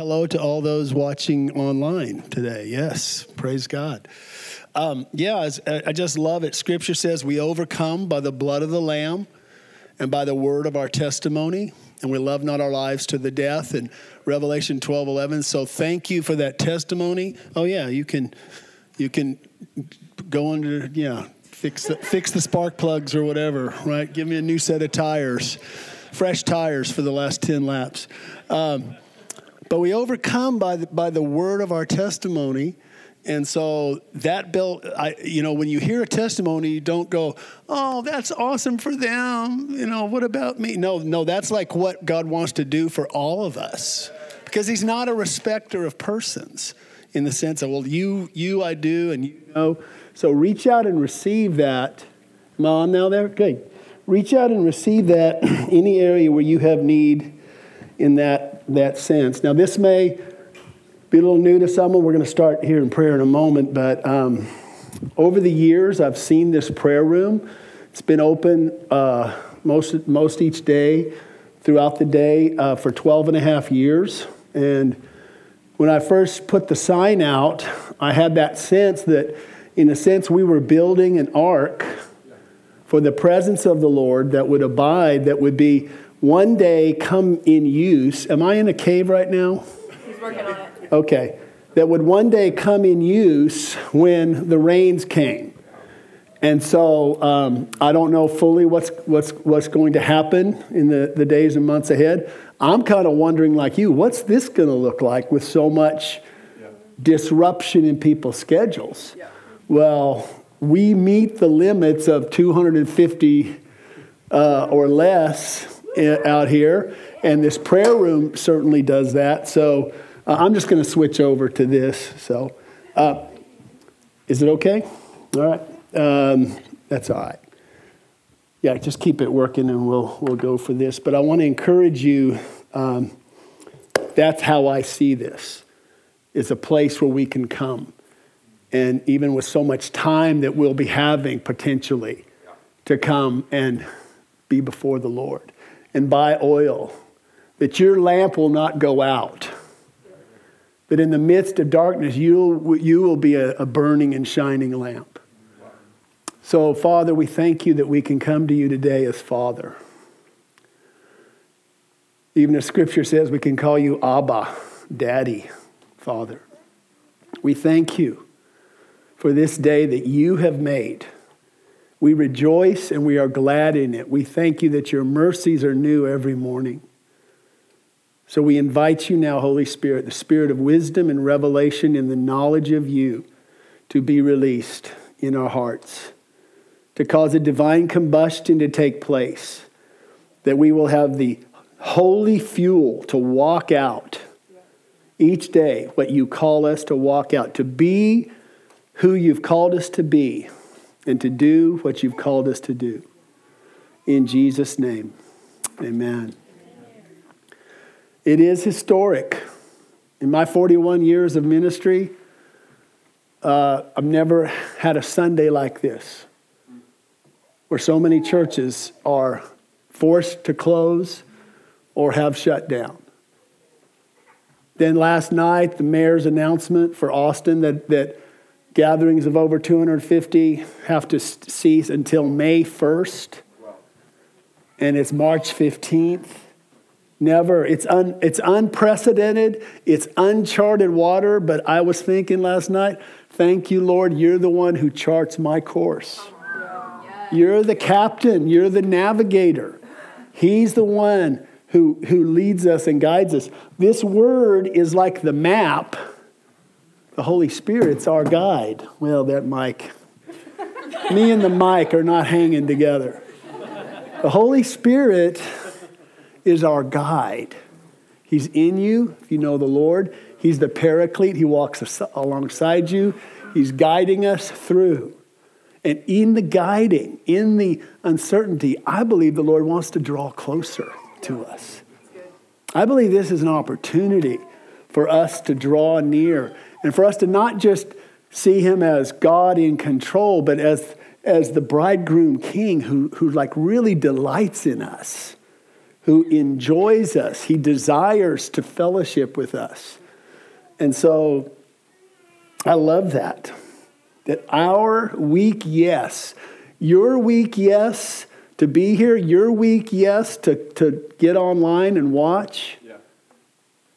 hello to all those watching online today. Yes, praise God. Um, yeah, I just love it. Scripture says we overcome by the blood of the Lamb and by the word of our testimony, and we love not our lives to the death. And Revelation 12 11. So thank you for that testimony. Oh, yeah, you can, you can go under, yeah, fix the, fix the spark plugs or whatever, right? Give me a new set of tires, fresh tires for the last 10 laps. Um, but we overcome by the, by the word of our testimony. And so that built, I, you know, when you hear a testimony, you don't go, oh, that's awesome for them. You know, what about me? No, no, that's like what God wants to do for all of us because He's not a respecter of persons in the sense of, well, you, you, I do, and you know. So reach out and receive that. Am I now there? Good. Reach out and receive that any area where you have need in that, that sense. Now, this may be a little new to someone. We're going to start here in prayer in a moment, but um, over the years, I've seen this prayer room. It's been open uh, most, most each day throughout the day uh, for 12 and a half years. And when I first put the sign out, I had that sense that, in a sense, we were building an ark for the presence of the Lord that would abide, that would be one day come in use. Am I in a cave right now? He's working on it. Okay. That would one day come in use when the rains came. And so um, I don't know fully what's, what's, what's going to happen in the, the days and months ahead. I'm kind of wondering, like you, what's this going to look like with so much yeah. disruption in people's schedules? Yeah. Well, we meet the limits of 250 uh, or less out here, and this prayer room certainly does that. So uh, I'm just going to switch over to this. So, uh, is it okay? All right. Um, that's all right. Yeah, just keep it working, and we'll we'll go for this. But I want to encourage you. Um, that's how I see this. It's a place where we can come, and even with so much time that we'll be having potentially to come and be before the Lord and buy oil, that your lamp will not go out. That in the midst of darkness, you'll, you will be a, a burning and shining lamp. So, Father, we thank you that we can come to you today as Father. Even as Scripture says, we can call you Abba, Daddy, Father. We thank you for this day that you have made. We rejoice and we are glad in it. We thank you that your mercies are new every morning. So we invite you now, Holy Spirit, the spirit of wisdom and revelation in the knowledge of you to be released in our hearts, to cause a divine combustion to take place, that we will have the holy fuel to walk out each day what you call us to walk out, to be who you've called us to be and to do what you've called us to do. In Jesus' name, amen. It is historic. In my 41 years of ministry, uh, I've never had a Sunday like this where so many churches are forced to close or have shut down. Then last night, the mayor's announcement for Austin that, that Gatherings of over 250 have to cease until May 1st. And it's March 15th. Never. It's, un, it's unprecedented. It's uncharted water. But I was thinking last night, thank you, Lord, you're the one who charts my course. You're the captain, you're the navigator. He's the one who, who leads us and guides us. This word is like the map the Holy Spirit's our guide. Well, that mic. Me and the mic are not hanging together. The Holy Spirit is our guide. He's in you, if you know the Lord. He's the paraclete. He walks alongside you. He's guiding us through. And in the guiding, in the uncertainty, I believe the Lord wants to draw closer to us. I believe this is an opportunity for us to draw near and for us to not just see him as God in control, but as, as the bridegroom king who, who like really delights in us, who enjoys us. He desires to fellowship with us. And so I love that. That our weak yes, your weak yes to be here, your weak yes to, to get online and watch, yeah.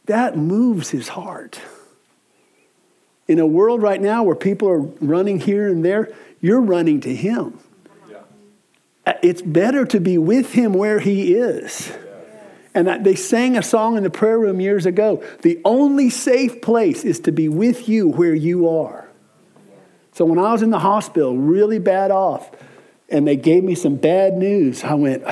that moves his heart. In a world right now where people are running here and there, you're running to him. Yeah. It's better to be with him where he is. Yeah. And they sang a song in the prayer room years ago. The only safe place is to be with you where you are. So when I was in the hospital, really bad off, and they gave me some bad news, I went,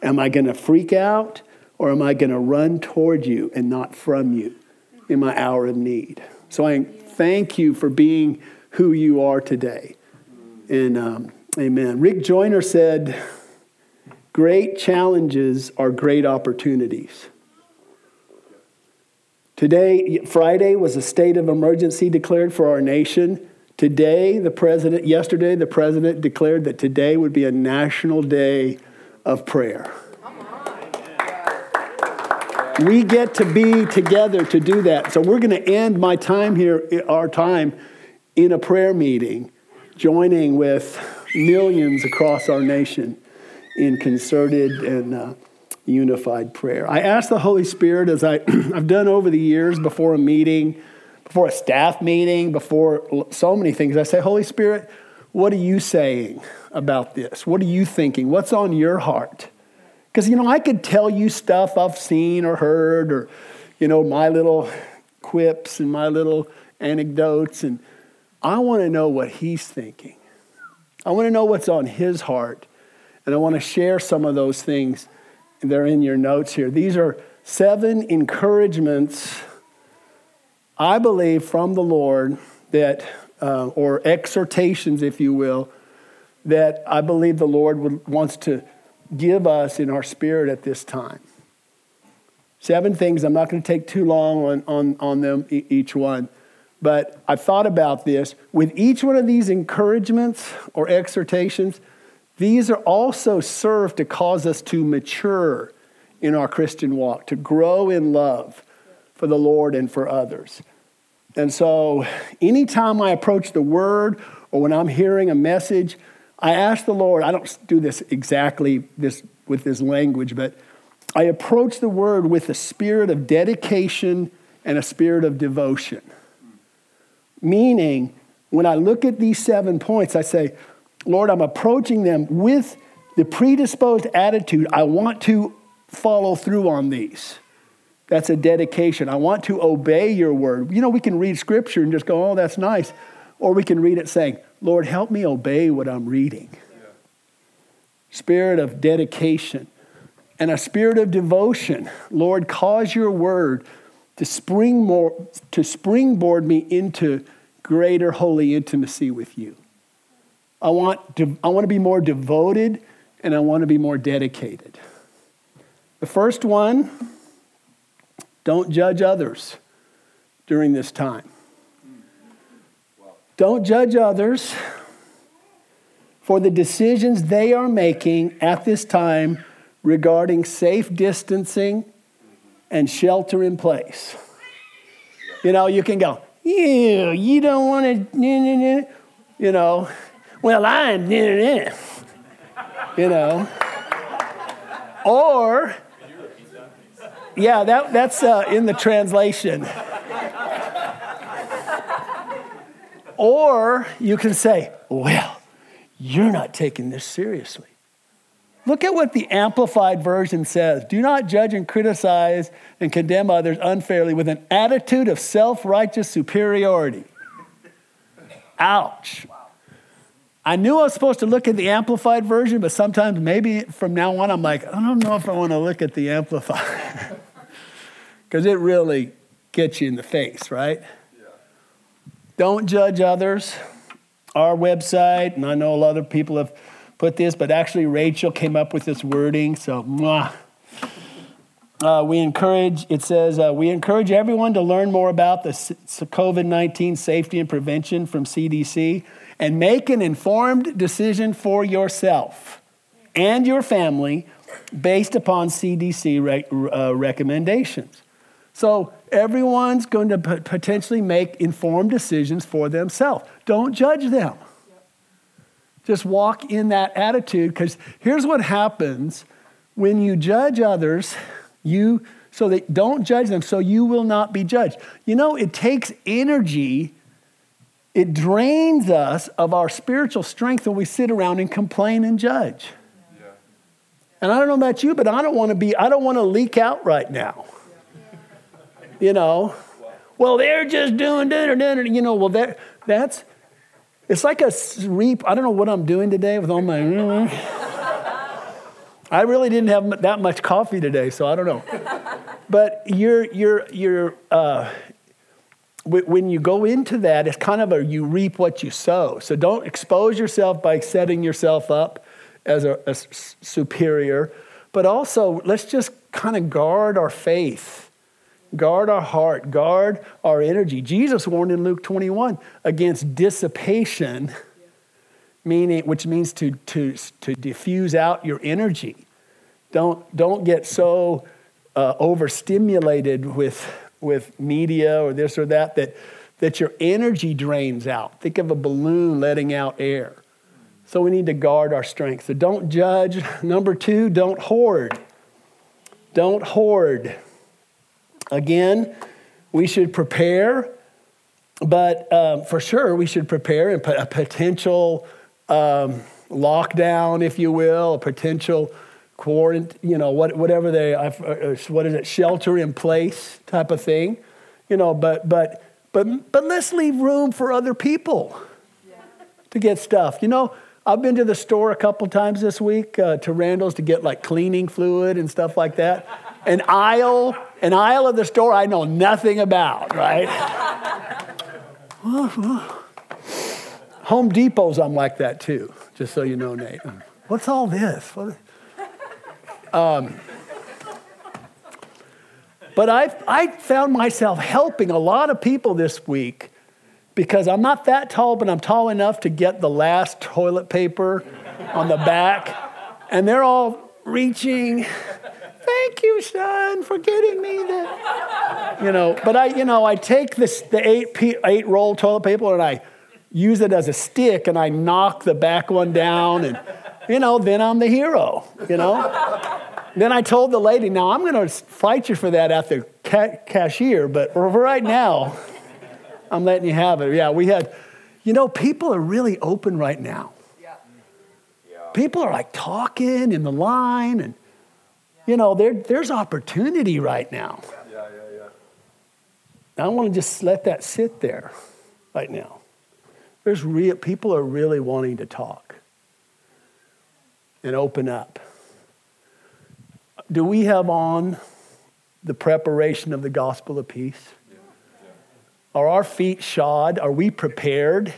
Am I going to freak out or am I going to run toward you and not from you in my hour of need? So I thank you for being who you are today. And um, amen. Rick Joyner said, Great challenges are great opportunities. Today, Friday, was a state of emergency declared for our nation. Today, the president, yesterday, the president declared that today would be a national day of prayer. We get to be together to do that. So we're going to end my time here, our time, in a prayer meeting, joining with millions across our nation in concerted and uh, unified prayer. I ask the Holy Spirit, as I, I've done over the years before a meeting, before a staff meeting, before so many things, I say, Holy Spirit, what are you saying about this? What are you thinking? What's on your heart? Because, you know, I could tell you stuff I've seen or heard or, you know, my little quips and my little anecdotes. And I want to know what he's thinking. I want to know what's on his heart. And I want to share some of those things. They're in your notes here. These are seven encouragements, I believe, from the Lord that, uh, or exhortations, if you will, that I believe the Lord would, wants to give us in our spirit at this time. Seven things. I'm not going to take too long on, on, on them, each one. But I've thought about this. With each one of these encouragements or exhortations, these are also serve to cause us to mature in our Christian walk, to grow in love for the Lord and for others. And so, anytime I approach the Word or when I'm hearing a message, I ask the Lord, I don't do this exactly this, with this language, but I approach the Word with a spirit of dedication and a spirit of devotion. Meaning, when I look at these seven points, I say, Lord, I'm approaching them with the predisposed attitude. I want to follow through on these. That's a dedication. I want to obey your word. You know, we can read scripture and just go, oh, that's nice. Or we can read it saying, Lord, help me obey what I'm reading. Spirit of dedication and a spirit of devotion. Lord, cause your word to spring more to springboard me into greater holy intimacy with you. I want to, I want to be more devoted and I want to be more dedicated. The first one, don't judge others during this time. Don't judge others for the decisions they are making at this time regarding safe distancing and shelter in place. You know, you can go, you, you don't want to, you know, well, I'm, you know. Or, yeah, that, that's uh, in the translation. Or you can say, well, you're not taking this seriously. Look at what the Amplified Version says. Do not judge and criticize and condemn others unfairly with an attitude of self righteous superiority. Ouch. I knew I was supposed to look at the Amplified Version, but sometimes maybe from now on I'm like, I don't know if I want to look at the Amplified. Because it really gets you in the face, right? Don't judge others. Our website, and I know a lot of people have put this, but actually Rachel came up with this wording. So, mwah. Uh, we encourage, it says, uh, we encourage everyone to learn more about the COVID 19 safety and prevention from CDC and make an informed decision for yourself and your family based upon CDC rec- uh, recommendations. So everyone's going to potentially make informed decisions for themselves. Don't judge them. Just walk in that attitude because here's what happens when you judge others, you so they don't judge them so you will not be judged. You know, it takes energy it drains us of our spiritual strength when we sit around and complain and judge. Yeah. And I don't know about you, but I don't want to be, I don't want to leak out right now. You know, well, they're just doing dinner, dinner. You know, well, that, that's, it's like a reap. I don't know what I'm doing today with all my. I really didn't have that much coffee today, so I don't know. But you're, you're, you're, uh, when you go into that, it's kind of a you reap what you sow. So don't expose yourself by setting yourself up as a, a superior, but also let's just kind of guard our faith, guard our heart, guard our energy. Jesus warned in Luke 21 against dissipation, meaning which means to, to, to diffuse out your energy. Don't, don't get so uh, overstimulated with with media or this or that that, that your energy drains out. Think of a balloon letting out air. So we need to guard our strength. So don't judge. Number two, don't hoard. Don't hoard. Again, we should prepare, but um, for sure we should prepare a potential um, lockdown, if you will, a potential quarantine, you know, what, whatever they, uh, uh, what is it, shelter in place type of thing, you know, but, but, but, but let's leave room for other people yeah. to get stuff. You know, I've been to the store a couple times this week uh, to Randall's to get like cleaning fluid and stuff like that. An aisle, an aisle of the store I know nothing about, right? Home Depots, I'm like that too, just so you know, Nate. What's all this? What, um, but I, I found myself helping a lot of people this week because I'm not that tall, but I'm tall enough to get the last toilet paper on the back. And they're all reaching, thank you, son, for getting me the, you know. But I, you know, I take this the eight eight roll toilet paper and I use it as a stick and I knock the back one down and you know, then I'm the hero, you know? then I told the lady, now I'm going to fight you for that at the ca- cashier, but for right now, I'm letting you have it. Yeah, we had, you know, people are really open right now. Yeah. People are like talking in the line, and, you know, there, there's opportunity right now. Yeah, yeah, yeah. I want to just let that sit there right now. There's real, people are really wanting to talk and open up. Do we have on the preparation of the gospel of peace? Are our feet shod? Are we prepared?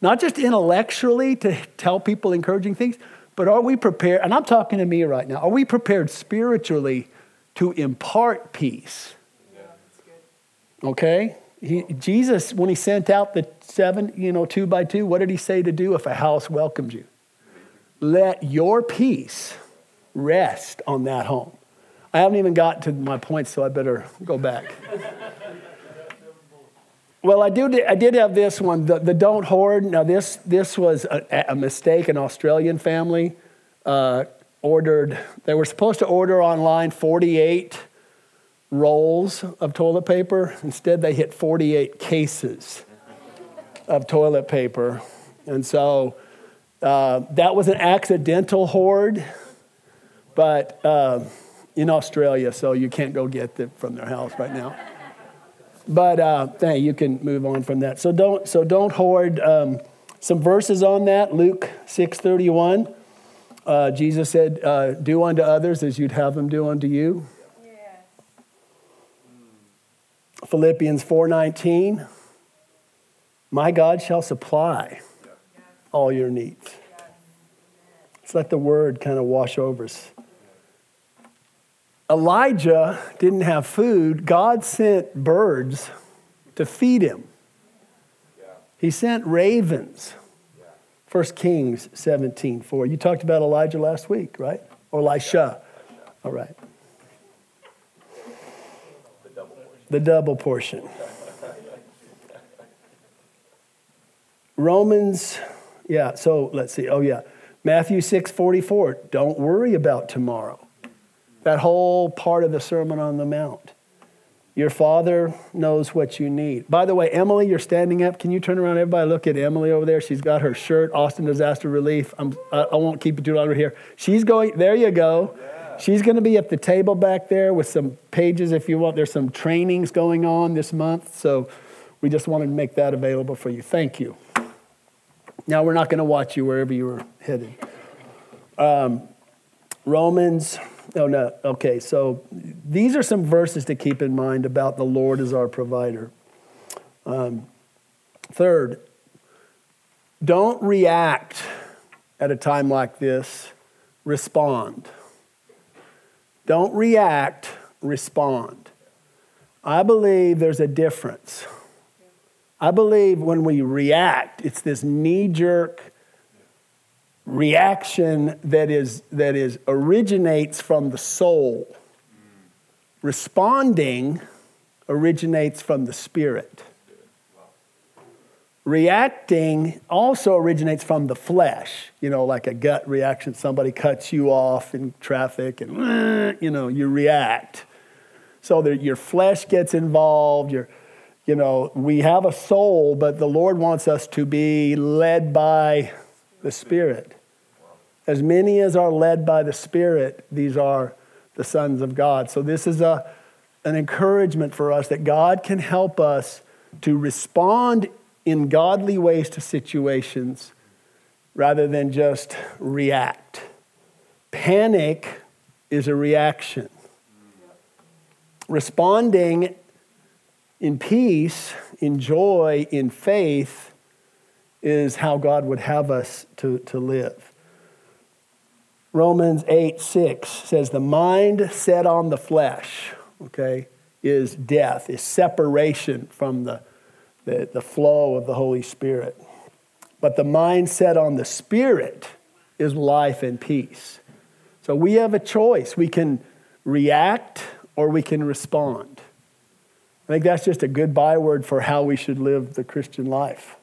Not just intellectually to tell people encouraging things, but are we prepared? And I'm talking to me right now. Are we prepared spiritually to impart peace? Okay? He, Jesus, when he sent out the seven, you know, two by two, what did he say to do if a house welcomed you? let your peace rest on that home. I haven't even got to my point, so I better go back. Well, I, do, I did have this one, the, the don't hoard. Now, this, this was a, a mistake. An Australian family uh, ordered, they were supposed to order online 48 rolls of toilet paper. Instead, they hit 48 cases of toilet paper. And so uh, that was an accidental hoard, but uh, in Australia, so you can't go get it from their house right now. But uh, hey, you can move on from that. So don't so don't hoard. Um, some verses on that. Luke six thirty one. Uh, Jesus said, uh, "Do unto others as you'd have them do unto you." Philippians four nineteen. My God shall supply all your needs. Let's let the word kind of wash over us. Elijah didn't have food. God sent birds to feed him. He sent ravens. 1 Kings 17 4. You talked about Elijah last week, right? Or Elisha. All right. The double portion. Romans, yeah, so let's see. Oh, yeah. Matthew 6 44. Don't worry about tomorrow. That whole part of the Sermon on the Mount. Your Father knows what you need. By the way, Emily, you're standing up. Can you turn around? Everybody look at Emily over there. She's got her shirt, Austin Disaster Relief. I'm, I, I won't keep you too long here. She's going, there you go. She's going to be at the table back there with some pages if you want. There's some trainings going on this month. So we just wanted to make that available for you. Thank you. Now, we're not going to watch you wherever you were headed. Um, Romans, oh no, okay, so these are some verses to keep in mind about the Lord as our provider. Um, third, don't react at a time like this, respond. Don't react, respond. I believe there's a difference. I believe when we react, it's this knee jerk reaction that is that is originates from the soul. Responding originates from the spirit. Reacting also originates from the flesh, you know, like a gut reaction. Somebody cuts you off in traffic and, you know, you react. So that your flesh gets involved, your you know, we have a soul, but the Lord wants us to be led by the Spirit. As many as are led by the Spirit, these are the sons of God. So, this is a, an encouragement for us that God can help us to respond in godly ways to situations rather than just react. Panic is a reaction. Responding in peace, in joy, in faith is how God would have us to, to live. Romans 8 6 says, The mind set on the flesh, okay, is death, is separation from the, the, the flow of the Holy Spirit. But the mind set on the Spirit is life and peace. So we have a choice. We can react or we can respond. I think that's just a good byword for how we should live the Christian life.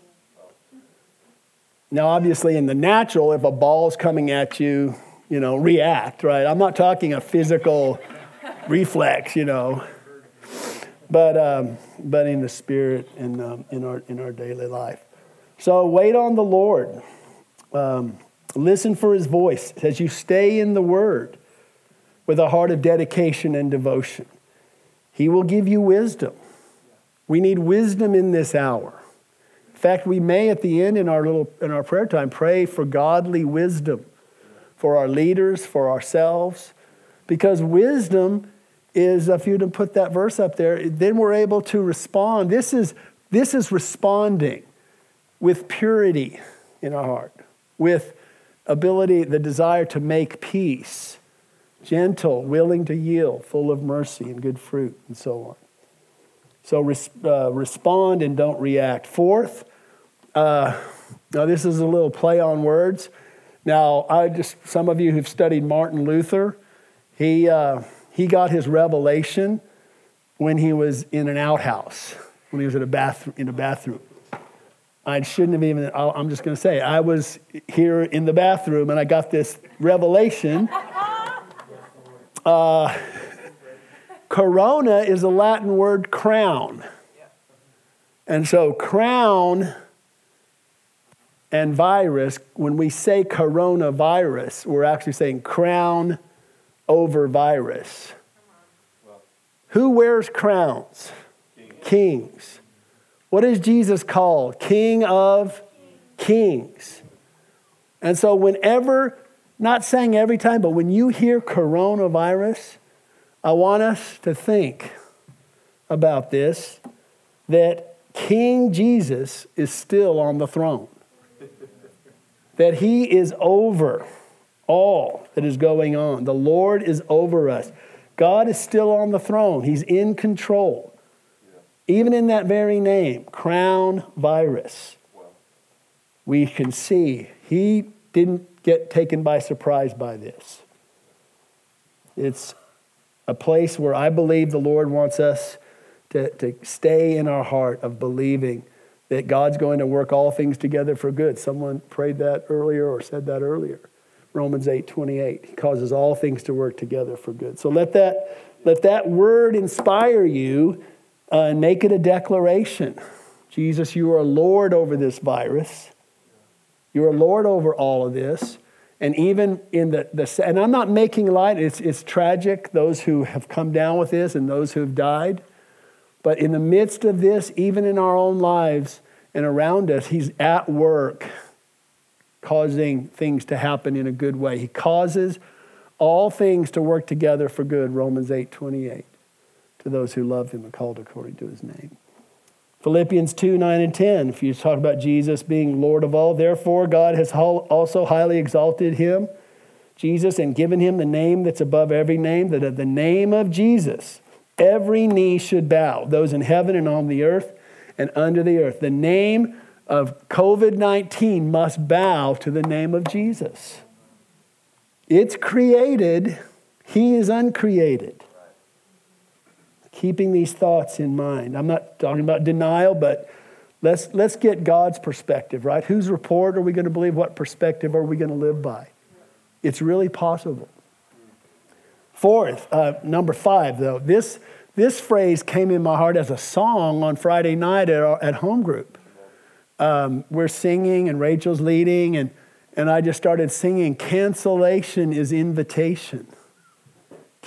Now, obviously, in the natural, if a ball's coming at you, you know, react, right? I'm not talking a physical reflex, you know, but, um, but in the spirit and um, in, our, in our daily life. So wait on the Lord. Um, listen for his voice as you stay in the word with a heart of dedication and devotion. He will give you wisdom. We need wisdom in this hour. In fact, we may at the end in our little in our prayer time pray for godly wisdom for our leaders, for ourselves, because wisdom is if you to put that verse up there, then we're able to respond. This is this is responding with purity in our heart, with ability, the desire to make peace gentle, willing to yield, full of mercy and good fruit, and so on. So res- uh, respond and don't react. Fourth, uh, now this is a little play on words. Now, I just some of you who've studied Martin Luther, he uh, he got his revelation when he was in an outhouse, when he was in a bathroom. In a bathroom. I shouldn't have even. I'm just going to say I was here in the bathroom and I got this revelation. Uh, corona is a Latin word crown. And so, crown and virus, when we say coronavirus, we're actually saying crown over virus. Who wears crowns? Kings. What is Jesus called? King of kings. And so, whenever not saying every time, but when you hear coronavirus, I want us to think about this that King Jesus is still on the throne, that he is over all that is going on. The Lord is over us. God is still on the throne, he's in control. Even in that very name, crown virus, we can see he didn't get taken by surprise by this. It's a place where I believe the Lord wants us to, to stay in our heart of believing that God's going to work all things together for good. Someone prayed that earlier or said that earlier. Romans 8 28. He causes all things to work together for good. So let that, let that word inspire you uh, and make it a declaration. Jesus, you are Lord over this virus. You are Lord over all of this. And even in the, the and I'm not making light, it's, it's tragic, those who have come down with this and those who have died. But in the midst of this, even in our own lives and around us, He's at work causing things to happen in a good way. He causes all things to work together for good, Romans 8 28, to those who love Him and called according to His name. Philippians 2 9 and 10, if you talk about Jesus being Lord of all, therefore God has also highly exalted him, Jesus, and given him the name that's above every name, that at the name of Jesus, every knee should bow, those in heaven and on the earth and under the earth. The name of COVID 19 must bow to the name of Jesus. It's created, he is uncreated keeping these thoughts in mind. I'm not talking about denial, but let's, let's get God's perspective, right? Whose report are we going to believe? What perspective are we going to live by? It's really possible. Fourth, uh, number five, though, this, this phrase came in my heart as a song on Friday night at, our, at home group. Um, we're singing, and Rachel's leading, and, and I just started singing, Cancellation is invitation.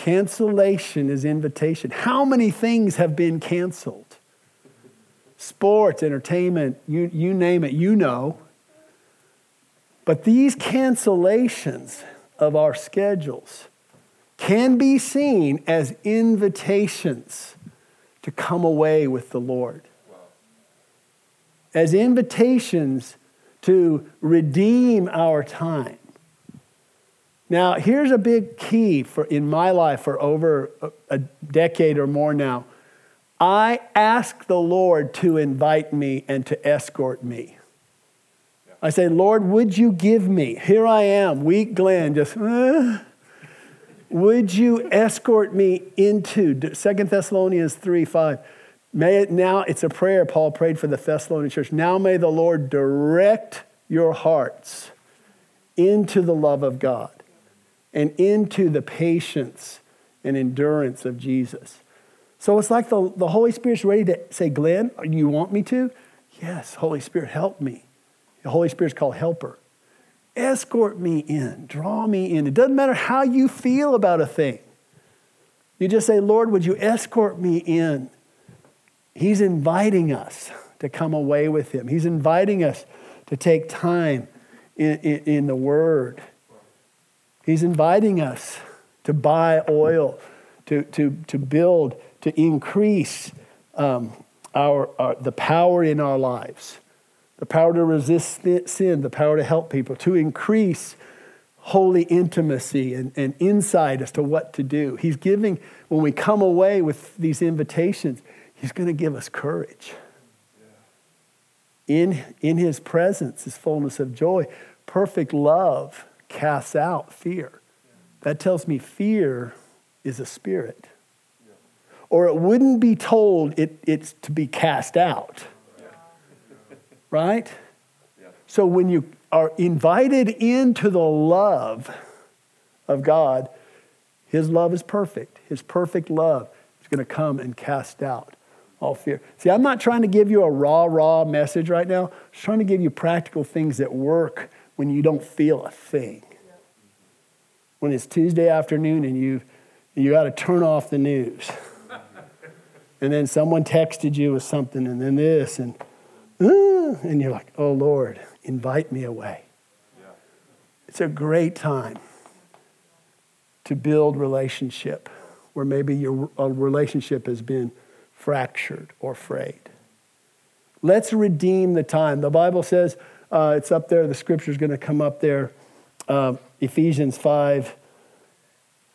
Cancellation is invitation. How many things have been canceled? Sports, entertainment, you, you name it, you know. But these cancellations of our schedules can be seen as invitations to come away with the Lord. As invitations to redeem our time. Now, here's a big key for in my life for over a decade or more now. I ask the Lord to invite me and to escort me. I say, Lord, would you give me? Here I am, weak Glenn, just, uh, would you escort me into Second Thessalonians 3 5? May it now, it's a prayer Paul prayed for the Thessalonian church. Now may the Lord direct your hearts into the love of God and into the patience and endurance of Jesus. So it's like the, the Holy Spirit's ready to say, Glenn, you want me to? Yes, Holy Spirit, help me. The Holy Spirit's called helper. Escort me in, draw me in. It doesn't matter how you feel about a thing. You just say, Lord, would you escort me in? He's inviting us to come away with Him. He's inviting us to take time in, in, in the Word He's inviting us to buy oil, to, to, to build, to increase um, our, our, the power in our lives, the power to resist sin, the power to help people, to increase holy intimacy and, and insight as to what to do. He's giving, when we come away with these invitations, He's going to give us courage. In, in His presence is fullness of joy, perfect love casts out fear. That tells me fear is a spirit. Or it wouldn't be told it, it's to be cast out. Right? So when you are invited into the love of God, His love is perfect. His perfect love is going to come and cast out all fear. See, I'm not trying to give you a raw, raw message right now. I'm just trying to give you practical things that work when you don't feel a thing. When it's Tuesday afternoon and you you got to turn off the news. and then someone texted you with something and then this and uh, and you're like, "Oh Lord, invite me away." Yeah. It's a great time to build relationship where maybe your relationship has been fractured or frayed. Let's redeem the time. The Bible says uh, it's up there. The scripture is going to come up there. Uh, Ephesians 5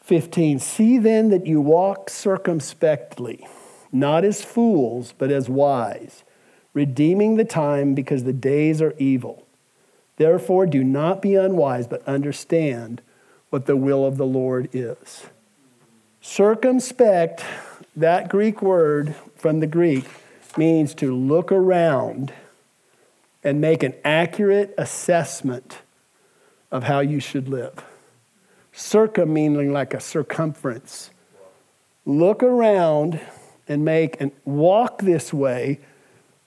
15. See then that you walk circumspectly, not as fools, but as wise, redeeming the time because the days are evil. Therefore, do not be unwise, but understand what the will of the Lord is. Circumspect, that Greek word from the Greek, means to look around and make an accurate assessment of how you should live. Circum meaning like a circumference. Look around and make and walk this way.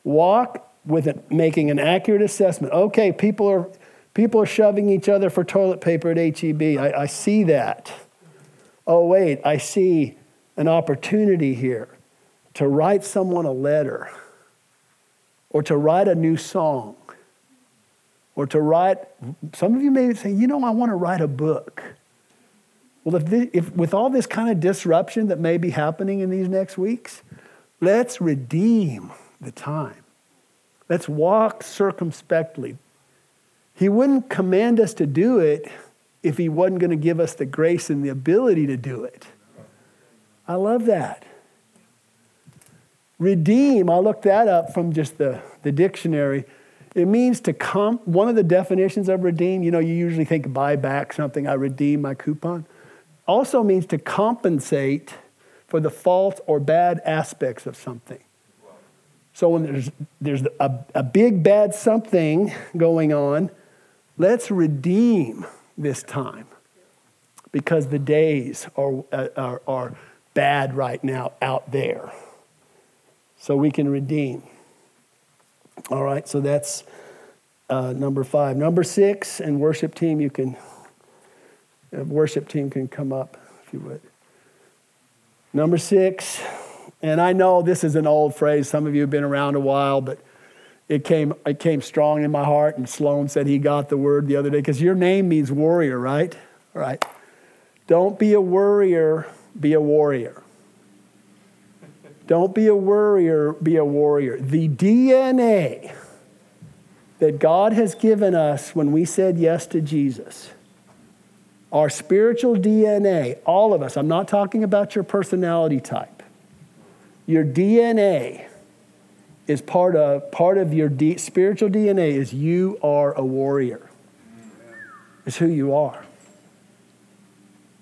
Walk with it, making an accurate assessment. Okay, people are people are shoving each other for toilet paper at HEB. I, I see that. Oh wait, I see an opportunity here to write someone a letter or to write a new song or to write some of you may say you know i want to write a book. Well if, this, if with all this kind of disruption that may be happening in these next weeks let's redeem the time. Let's walk circumspectly. He wouldn't command us to do it if he wasn't going to give us the grace and the ability to do it. I love that Redeem, I looked that up from just the, the dictionary. It means to come, one of the definitions of redeem, you know, you usually think buy back something, I redeem my coupon. Also means to compensate for the fault or bad aspects of something. So when there's, there's a, a big bad something going on, let's redeem this time because the days are, are, are bad right now out there so we can redeem. All right, so that's uh, number five. Number six, and worship team, you can, uh, worship team can come up if you would. Number six, and I know this is an old phrase. Some of you have been around a while, but it came, it came strong in my heart. And Sloan said he got the word the other day because your name means warrior, right? All right. Don't be a worrier, be a warrior. Don't be a worrier, be a warrior. The DNA that God has given us when we said yes to Jesus, our spiritual DNA, all of us, I'm not talking about your personality type. Your DNA is part of, part of your spiritual DNA is you are a warrior. It's who you are.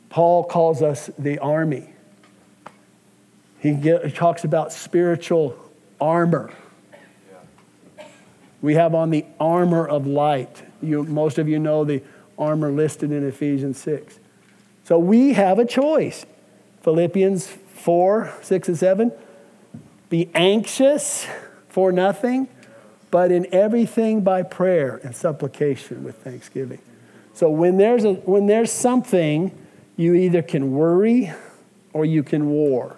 Paul calls us the army. He, get, he talks about spiritual armor. We have on the armor of light. You, most of you know the armor listed in Ephesians 6. So we have a choice. Philippians 4, 6, and 7. Be anxious for nothing, but in everything by prayer and supplication with thanksgiving. So when there's, a, when there's something, you either can worry or you can war.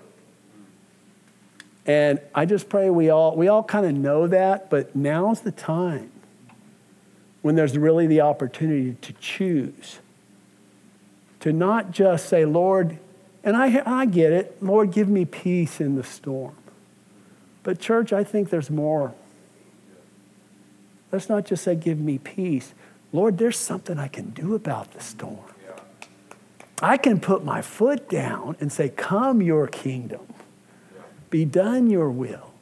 And I just pray we all, we all kind of know that, but now's the time when there's really the opportunity to choose. To not just say, Lord, and I, I get it, Lord, give me peace in the storm. But, church, I think there's more. Let's not just say, give me peace. Lord, there's something I can do about the storm. I can put my foot down and say, Come, your kingdom be done your will.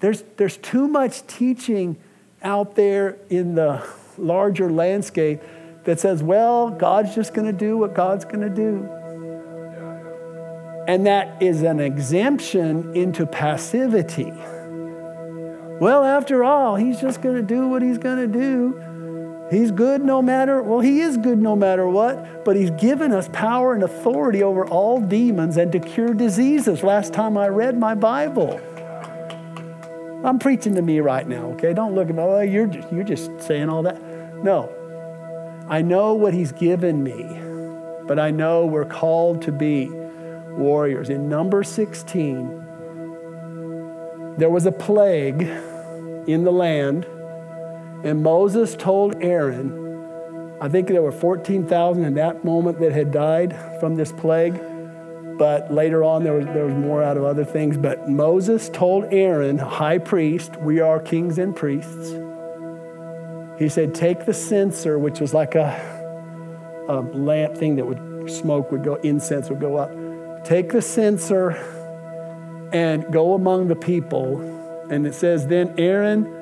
There's, there's too much teaching out there in the larger landscape that says, well, God's just going to do what God's going to do. And that is an exemption into passivity. Well, after all, he's just going to do what he's going to do. He's good no matter, well, he is good no matter what, but he's given us power and authority over all demons and to cure diseases. Last time I read my Bible. I'm preaching to me right now, okay? Don't look at me, oh, you're just, you're just saying all that. No. I know what he's given me, but I know we're called to be warriors. In Numbers 16, there was a plague in the land and Moses told Aaron, I think there were 14,000 in that moment that had died from this plague, but later on there was, there was more out of other things. But Moses told Aaron, high priest, we are kings and priests. He said, Take the censer, which was like a, a lamp thing that would smoke would go, incense would go up. Take the censer and go among the people. And it says, Then Aaron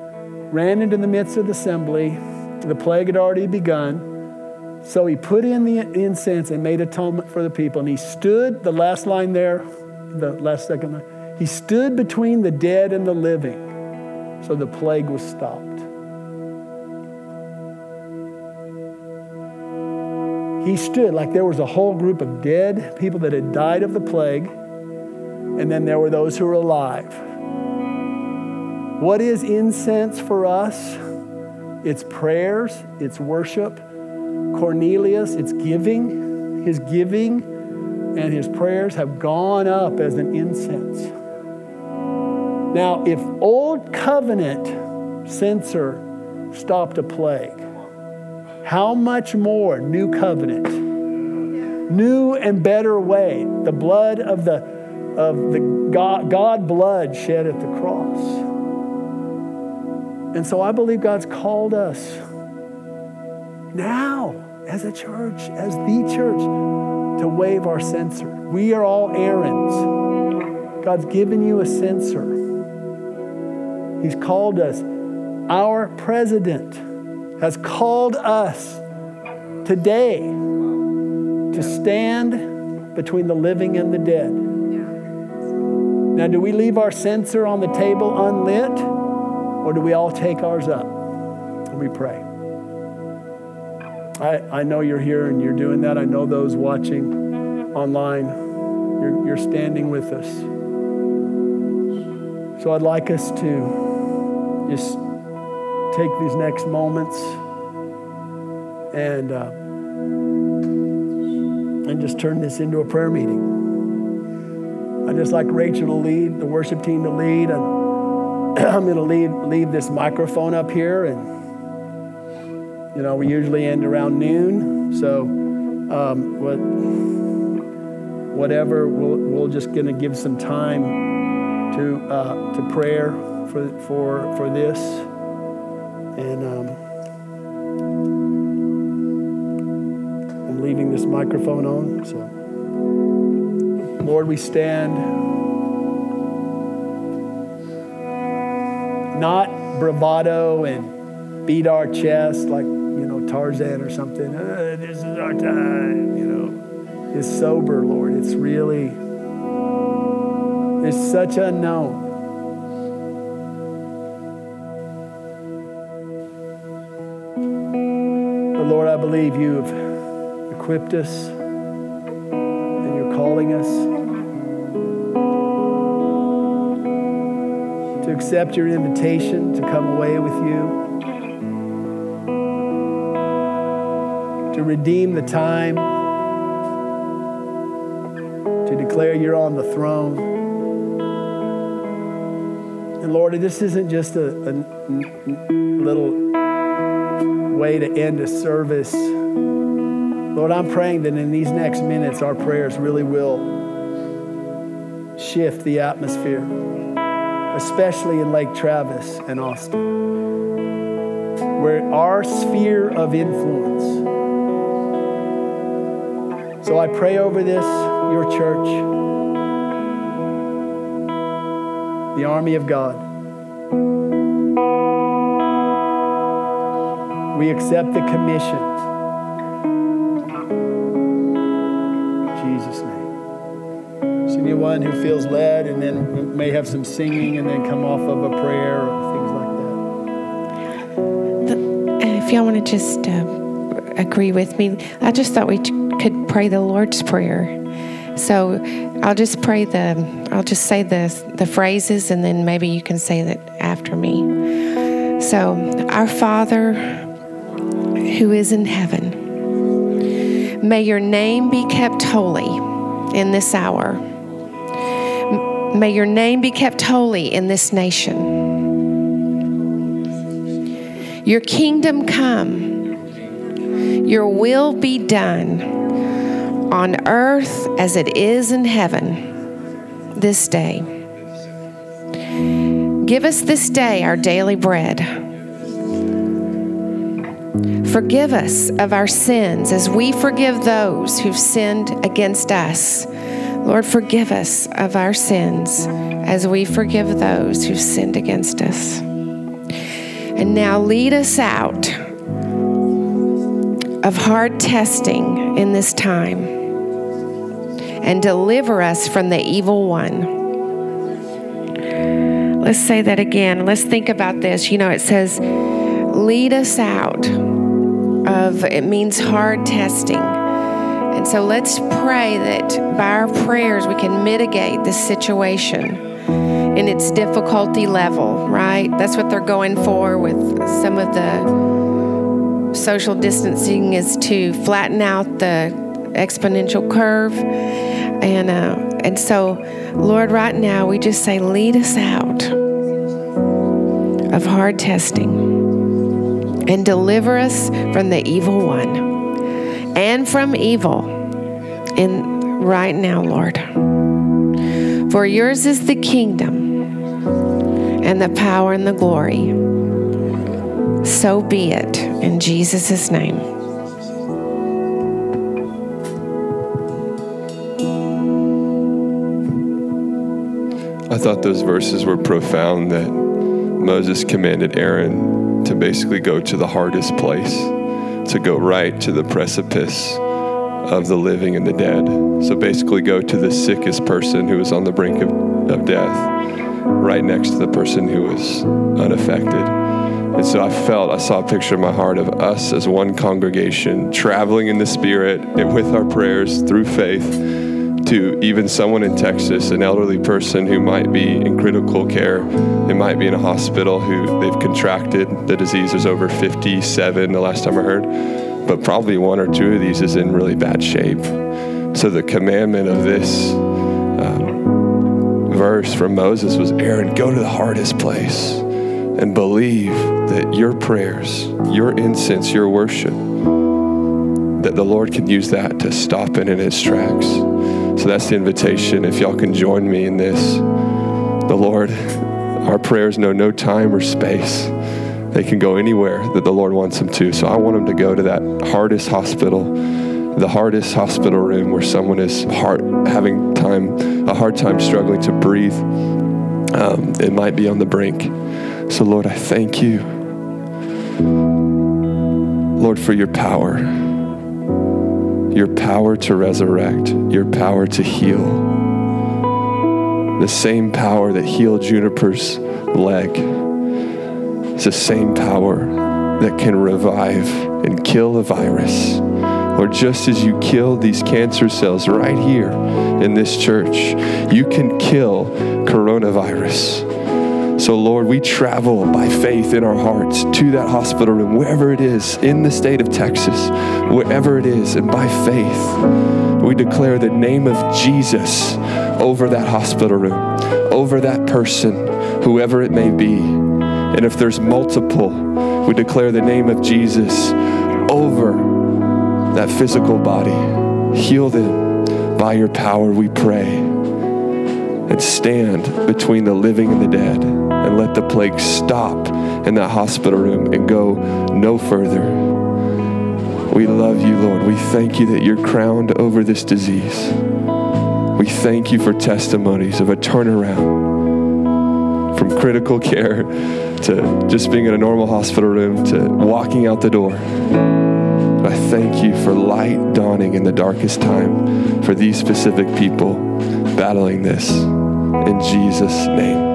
ran into the midst of the assembly. The plague had already begun. So he put in the incense and made atonement for the people. And he stood, the last line there, the last second line, he stood between the dead and the living. So the plague was stopped. He stood like there was a whole group of dead people that had died of the plague, and then there were those who were alive. What is incense for us? It's prayers, it's worship. Cornelius, it's giving. His giving and his prayers have gone up as an incense. Now, if Old Covenant censer stopped a plague, how much more New Covenant? New and better way. The blood of the, of the God, God blood shed at the cross. And so I believe God's called us now as a church, as the church, to wave our censer. We are all Aaron's. God's given you a censer. He's called us. Our president has called us today to stand between the living and the dead. Now, do we leave our censer on the table unlit? Or do we all take ours up and we pray? I, I know you're here and you're doing that. I know those watching online, you're, you're standing with us. So I'd like us to just take these next moments and, uh, and just turn this into a prayer meeting. I'd just like Rachel to lead, the worship team to lead. And, I'm going to leave, leave this microphone up here. And, you know, we usually end around noon. So, um, what, whatever, we'll, we'll just going to give some time to, uh, to prayer for, for, for this. And um, I'm leaving this microphone on. So, Lord, we stand. Not bravado and beat our chest like, you know, Tarzan or something. Uh, this is our time, you know. It's sober, Lord. It's really, it's such unknown. But Lord, I believe you've equipped us and you're calling us. To accept your invitation to come away with you, to redeem the time, to declare you're on the throne. And Lord, this isn't just a, a little way to end a service. Lord, I'm praying that in these next minutes, our prayers really will shift the atmosphere especially in Lake Travis and Austin, where our sphere of influence. So I pray over this, your church, the army of God. We accept the commission Jesus' name. See anyone who feels led and then may have some singing and then come off of a prayer or things like that. If y'all want to just uh, agree with me, I just thought we could pray the Lord's Prayer. So I'll just pray the, I'll just say the, the phrases and then maybe you can say that after me. So, our Father who is in heaven, may your name be kept holy in this hour. May your name be kept holy in this nation. Your kingdom come, your will be done on earth as it is in heaven this day. Give us this day our daily bread. Forgive us of our sins as we forgive those who've sinned against us Lord, forgive us of our sins as we forgive those who've sinned against us. And now lead us out of hard testing in this time and deliver us from the evil one. Let's say that again. Let's think about this. You know, it says, lead us out of, it means hard testing. And so let's pray that by our prayers we can mitigate this situation in its difficulty level, right? That's what they're going for with some of the social distancing is to flatten out the exponential curve. And uh, and so, Lord, right now we just say, lead us out of hard testing and deliver us from the evil one and from evil in right now, Lord. For yours is the kingdom and the power and the glory. So be it in Jesus' name. I thought those verses were profound that Moses commanded Aaron to basically go to the hardest place, to go right to the precipice of the living and the dead. So basically, go to the sickest person who is on the brink of, of death, right next to the person who was unaffected. And so I felt, I saw a picture in my heart of us as one congregation traveling in the Spirit and with our prayers through faith to even someone in Texas, an elderly person who might be in critical care, they might be in a hospital who they've contracted the disease. There's over 57 the last time I heard, but probably one or two of these is in really bad shape. So the commandment of this um, verse from Moses was Aaron, go to the hardest place and believe that your prayers, your incense, your worship, that the Lord can use that to stop it in its tracks. So that's the invitation. If y'all can join me in this, the Lord, our prayers know no time or space. They can go anywhere that the Lord wants them to. So I want them to go to that hardest hospital, the hardest hospital room where someone is having time, a hard time struggling to breathe. Um, it might be on the brink. So Lord, I thank you, Lord, for your power your power to resurrect, your power to heal. The same power that healed Juniper's leg is the same power that can revive and kill a virus. Or just as you kill these cancer cells right here in this church, you can kill coronavirus. So, Lord, we travel by faith in our hearts to that hospital room, wherever it is, in the state of Texas, wherever it is, and by faith, we declare the name of Jesus over that hospital room, over that person, whoever it may be. And if there's multiple, we declare the name of Jesus over that physical body. Heal them by your power, we pray. And stand between the living and the dead and let the plague stop in that hospital room and go no further. We love you, Lord. We thank you that you're crowned over this disease. We thank you for testimonies of a turnaround from critical care to just being in a normal hospital room to walking out the door. I thank you for light dawning in the darkest time for these specific people battling this. In Jesus' name.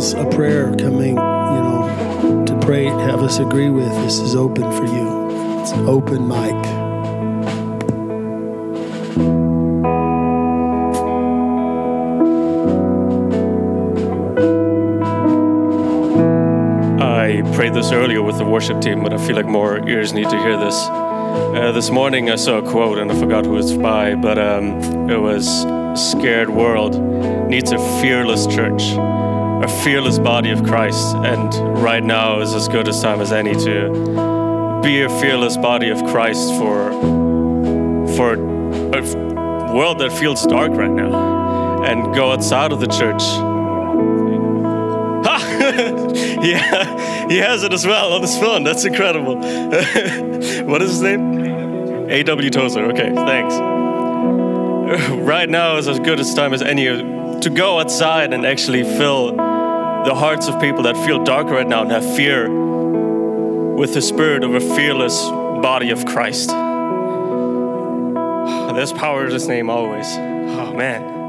Feels a prayer coming, you know, to pray, have us agree with, this is open for you. It's an open mic. I prayed this earlier with the worship team, but I feel like more ears need to hear this. Uh, this morning I saw a quote and I forgot who it's by, but um, it was Scared World needs a fearless church, a fearless body of Christ. And right now is as good a time as any to be a fearless body of Christ for for a world that feels dark right now, and go outside of the church. Ha! yeah, he has it as well on his phone. That's incredible. what is his name? A.W. Tozer. Okay, thanks. Right now is as good a time as any to go outside and actually fill the hearts of people that feel dark right now and have fear with the spirit of a fearless body of Christ. There's power in His name always. Oh man.